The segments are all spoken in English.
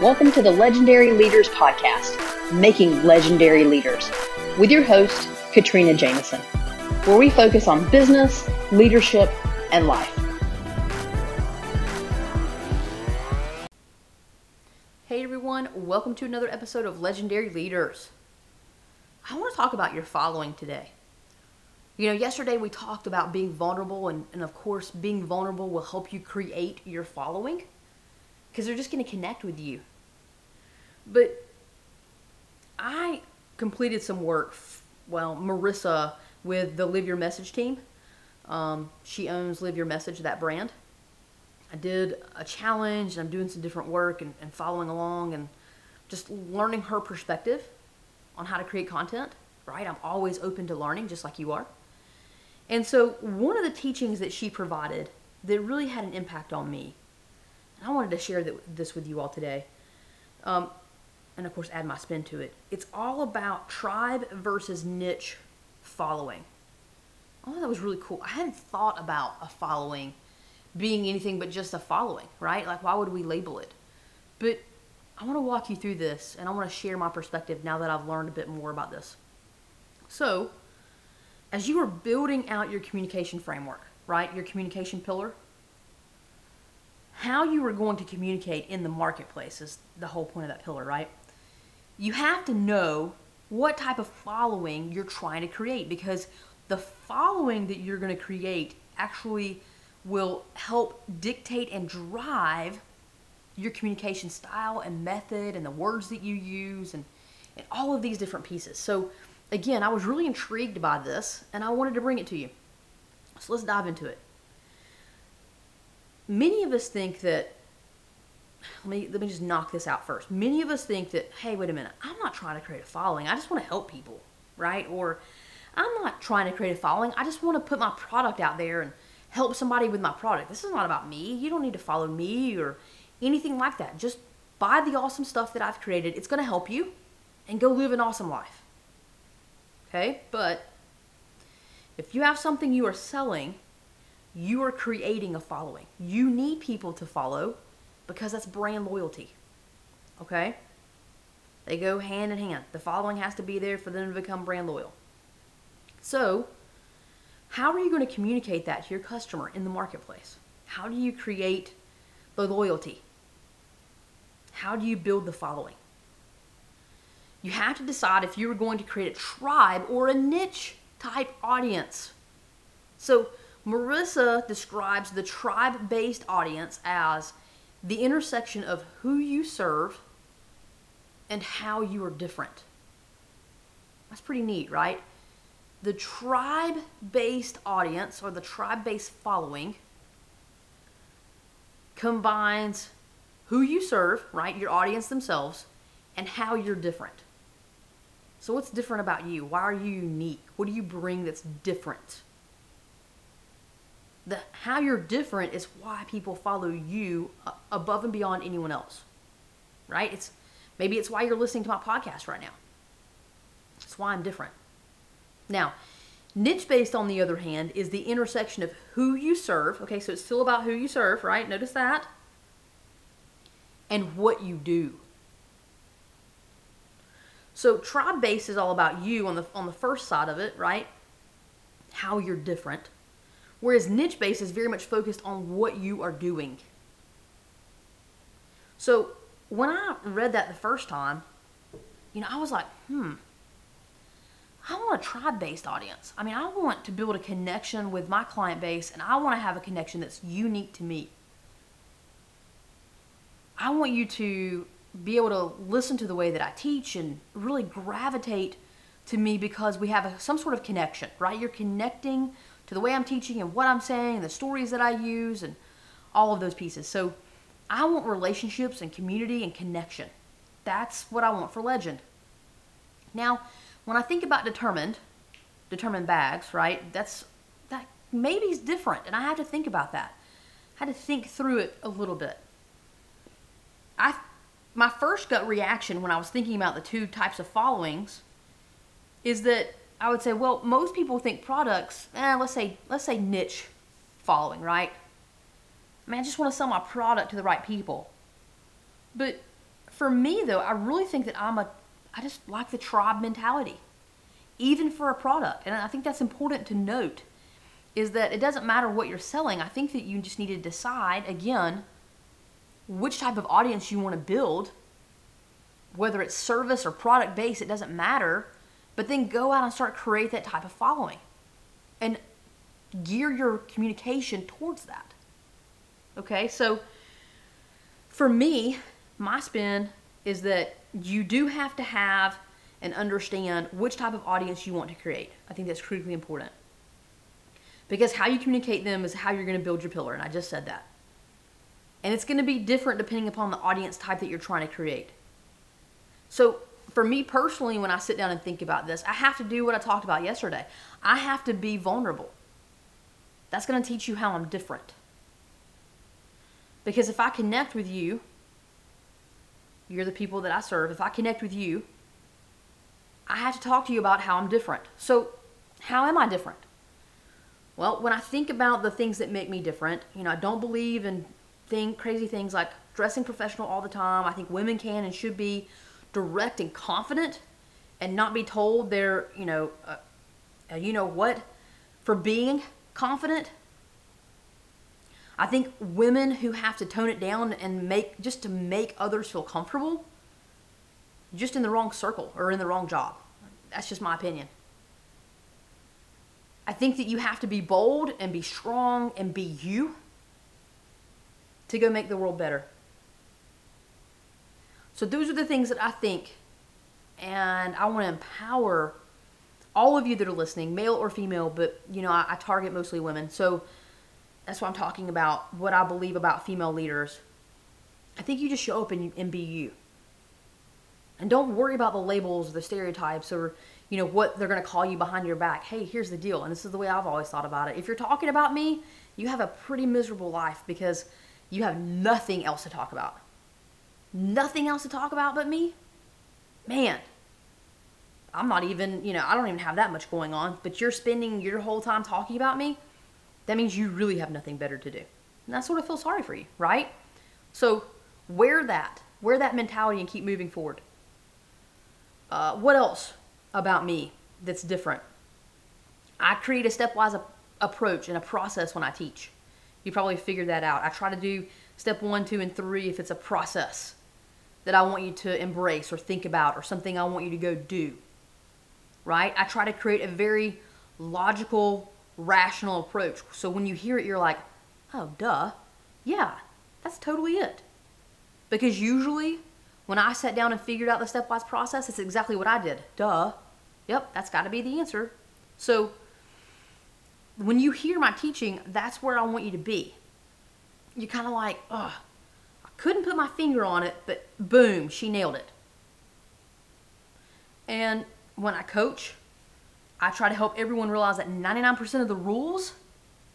Welcome to the Legendary Leaders Podcast, Making Legendary Leaders, with your host, Katrina Jameson, where we focus on business, leadership, and life. Hey everyone, welcome to another episode of Legendary Leaders. I want to talk about your following today. You know, yesterday we talked about being vulnerable, and, and of course, being vulnerable will help you create your following because they're just going to connect with you. But I completed some work, well, Marisa with the Live Your Message team. Um, she owns Live Your Message, that brand. I did a challenge, and I'm doing some different work and, and following along and just learning her perspective on how to create content, right? I'm always open to learning, just like you are. And so, one of the teachings that she provided that really had an impact on me, and I wanted to share this with you all today, um, and of course, add my spin to it. It's all about tribe versus niche following. Oh, that was really cool. I hadn't thought about a following being anything but just a following, right? Like, why would we label it? But I want to walk you through this and I want to share my perspective now that I've learned a bit more about this. So, as you are building out your communication framework, right? Your communication pillar, how you are going to communicate in the marketplace is the whole point of that pillar, right? You have to know what type of following you're trying to create because the following that you're going to create actually will help dictate and drive your communication style and method and the words that you use and, and all of these different pieces. So, again, I was really intrigued by this and I wanted to bring it to you. So, let's dive into it. Many of us think that, let me, let me just knock this out first. Many of us think that, hey, wait a minute, I'm not trying to create a following, I just want to help people, right? Or I'm not trying to create a following, I just want to put my product out there and help somebody with my product. This is not about me. You don't need to follow me or anything like that. Just buy the awesome stuff that I've created. It's going to help you and go live an awesome life. Okay? But if you have something you are selling, you are creating a following. You need people to follow because that's brand loyalty. Okay? They go hand in hand. The following has to be there for them to become brand loyal. So, how are you going to communicate that to your customer in the marketplace? How do you create the loyalty? How do you build the following? You have to decide if you are going to create a tribe or a niche type audience. So, Marisa describes the tribe based audience as the intersection of who you serve and how you are different. That's pretty neat, right? The tribe based audience or the tribe based following combines who you serve, right? Your audience themselves, and how you're different. So, what's different about you? Why are you unique? What do you bring that's different? The how you're different is why people follow you uh, above and beyond anyone else. Right? It's maybe it's why you're listening to my podcast right now. It's why I'm different. Now, niche based, on the other hand, is the intersection of who you serve. Okay, so it's still about who you serve, right? Notice that. And what you do. So tribe based is all about you on the on the first side of it, right? How you're different. Whereas niche based is very much focused on what you are doing. So when I read that the first time, you know, I was like, hmm, I want a tribe based audience. I mean, I want to build a connection with my client base and I want to have a connection that's unique to me. I want you to be able to listen to the way that I teach and really gravitate to me because we have a, some sort of connection, right? You're connecting to the way I'm teaching and what I'm saying, and the stories that I use, and all of those pieces. So I want relationships and community and connection. That's what I want for Legend. Now, when I think about determined, determined bags, right? That's that maybe is different, and I had to think about that. I had to think through it a little bit. I my first gut reaction when I was thinking about the two types of followings is that I would say, well, most people think products, eh, let's say let's say niche following, right? I mean, I just want to sell my product to the right people. But for me though, I really think that I'm a I just like the tribe mentality. Even for a product. And I think that's important to note is that it doesn't matter what you're selling. I think that you just need to decide again which type of audience you want to build, whether it's service or product based, it doesn't matter. But then go out and start create that type of following and gear your communication towards that. Okay, so for me, my spin is that you do have to have and understand which type of audience you want to create. I think that's critically important. Because how you communicate them is how you're going to build your pillar, and I just said that. And it's going to be different depending upon the audience type that you're trying to create. So, for me personally, when I sit down and think about this, I have to do what I talked about yesterday. I have to be vulnerable. That's going to teach you how I'm different. Because if I connect with you, you're the people that I serve. If I connect with you, I have to talk to you about how I'm different. So, how am I different? Well, when I think about the things that make me different, you know, I don't believe in thing, crazy things like dressing professional all the time. I think women can and should be direct and confident and not be told they're, you know, uh, uh, you know what, for being confident. I think women who have to tone it down and make just to make others feel comfortable, just in the wrong circle or in the wrong job. That's just my opinion. I think that you have to be bold and be strong and be you to go make the world better. So those are the things that I think and I want to empower all of you that are listening, male or female, but you know, I, I target mostly women. So that's why I'm talking about, what I believe about female leaders. I think you just show up and, and be you. And don't worry about the labels, the stereotypes, or you know what they're going to call you behind your back. Hey, here's the deal, and this is the way I've always thought about it. If you're talking about me, you have a pretty miserable life because you have nothing else to talk about. Nothing else to talk about but me? Man, I'm not even, you know, I don't even have that much going on, but you're spending your whole time talking about me? that means you really have nothing better to do. And I sort of feel sorry for you, right? So wear that, wear that mentality and keep moving forward. Uh, what else about me that's different? I create a stepwise approach and a process when I teach. You probably figured that out. I try to do step one, two, and three if it's a process that I want you to embrace or think about or something I want you to go do. Right? I try to create a very logical rational approach. So when you hear it, you're like, oh, duh. Yeah, that's totally it. Because usually, when I sat down and figured out the stepwise process, it's exactly what I did. Duh. Yep, that's got to be the answer. So when you hear my teaching, that's where I want you to be. You're kind of like, ugh, couldn't put my finger on it, but boom, she nailed it. And when I coach, I try to help everyone realize that 99% of the rules,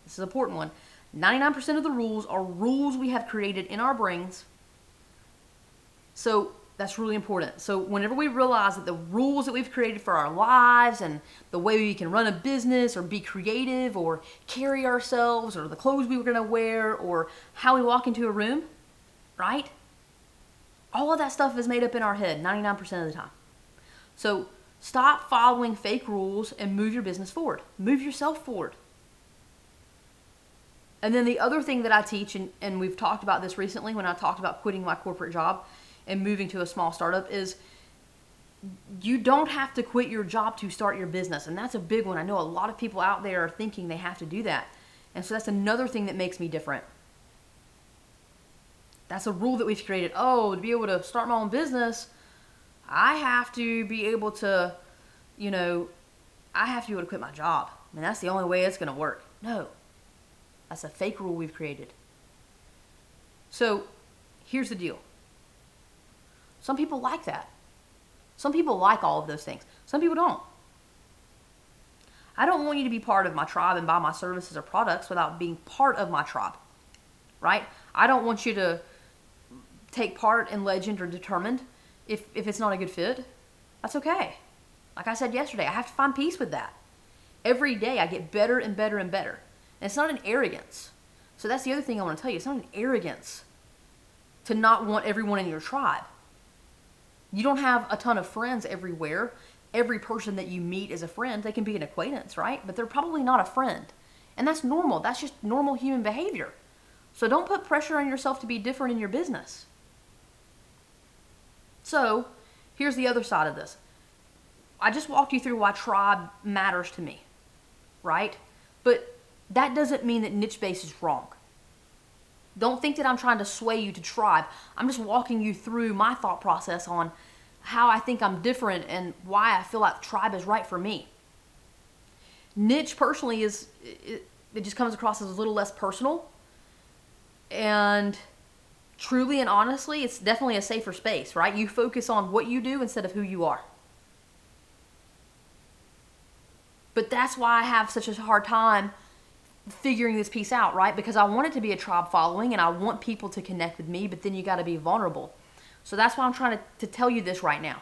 this is an important one, 99% of the rules are rules we have created in our brains. So that's really important. So whenever we realize that the rules that we've created for our lives and the way we can run a business or be creative or carry ourselves or the clothes we were going to wear or how we walk into a room, right? All of that stuff is made up in our head 99% of the time. So Stop following fake rules and move your business forward. Move yourself forward. And then the other thing that I teach, and, and we've talked about this recently when I talked about quitting my corporate job and moving to a small startup, is you don't have to quit your job to start your business. And that's a big one. I know a lot of people out there are thinking they have to do that. And so that's another thing that makes me different. That's a rule that we've created. Oh, to be able to start my own business, I have to be able to, you know, I have to be able to quit my job. I mean, that's the only way it's going to work. No, that's a fake rule we've created. So here's the deal some people like that. Some people like all of those things, some people don't. I don't want you to be part of my tribe and buy my services or products without being part of my tribe, right? I don't want you to take part in Legend or Determined if, if it's not a good fit, that's okay. Like I said yesterday, I have to find peace with that. Every day I get better and better and better. And it's not an arrogance. So that's the other thing I want to tell you. It's not an arrogance to not want everyone in your tribe. You don't have a ton of friends everywhere. Every person that you meet is a friend. They can be an acquaintance, right? But they're probably not a friend. And that's normal. That's just normal human behavior. So don't put pressure on yourself to be different in your business. So, here's the other side of this. I just walked you through why tribe matters to me, right? But that doesn't mean that niche base is wrong. Don't think that I'm trying to sway you to tribe. I'm just walking you through my thought process on how I think I'm different and why I feel like tribe is right for me. Niche personally is it, it just comes across as a little less personal and truly and honestly, it's definitely a safer space, right? You focus on what you do instead of who you are. But that's why I have such a hard time figuring this piece out, right? Because I want it to be a tribe following and I want people to connect with me, but then you got to be vulnerable. So that's why I'm trying to, to tell you this right now.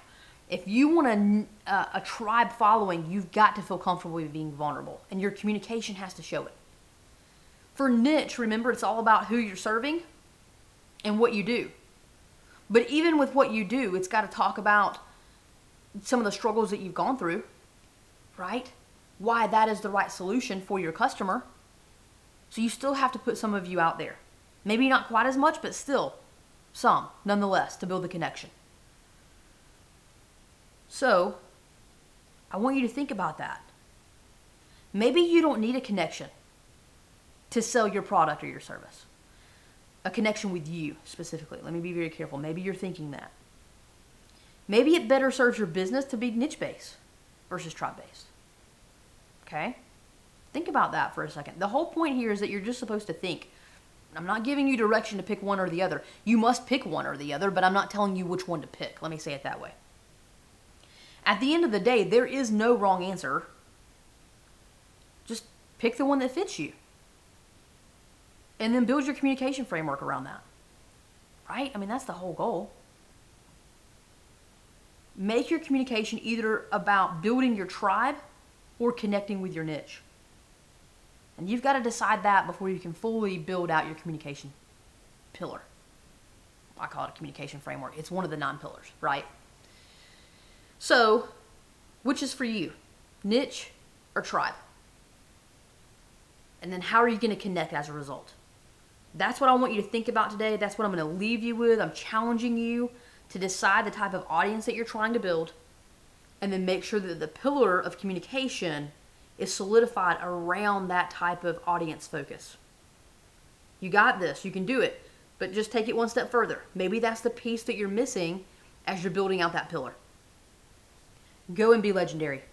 If you want a, a, a tribe following, you've got to feel comfortable with being vulnerable, and your communication has to show it. For niche, remember, it's all about who you're serving and what you do. But even with what you do, it's got to talk about some of the struggles that you've gone through, right? Why that is the right solution for your customer so you still have to put some of you out there. Maybe not quite as much, but still some, nonetheless, to build the connection. So, I want you to think about that. Maybe you don't need a connection to sell your product or your service. A connection with you specifically. Let me be very careful. Maybe you're thinking that. Maybe it better serves your business to be niche based versus tribe based. Okay? Think about that for a second. The whole point here is that you're just supposed to think. I'm not giving you direction to pick one or the other. You must pick one or the other, but I'm not telling you which one to pick. Let me say it that way. At the end of the day, there is no wrong answer. Just pick the one that fits you. And then build your communication framework around that. Right? I mean, that's the whole goal. Make your communication either about building your tribe or connecting with your niche. And you've got to decide that before you can fully build out your communication pillar. I call it a communication framework. It's one of the nine pillars, right? So, which is for you? Niche or tribe? And then how are you going to connect as a result? That's what I want you to think about today. That's what I'm going to leave you with. I'm challenging you to decide the type of audience that you're trying to build and then make sure that the pillar of communication is solidified around that type of audience focus. You got this, you can do it, but just take it one step further. Maybe that's the piece that you're missing as you're building out that pillar. Go and be legendary.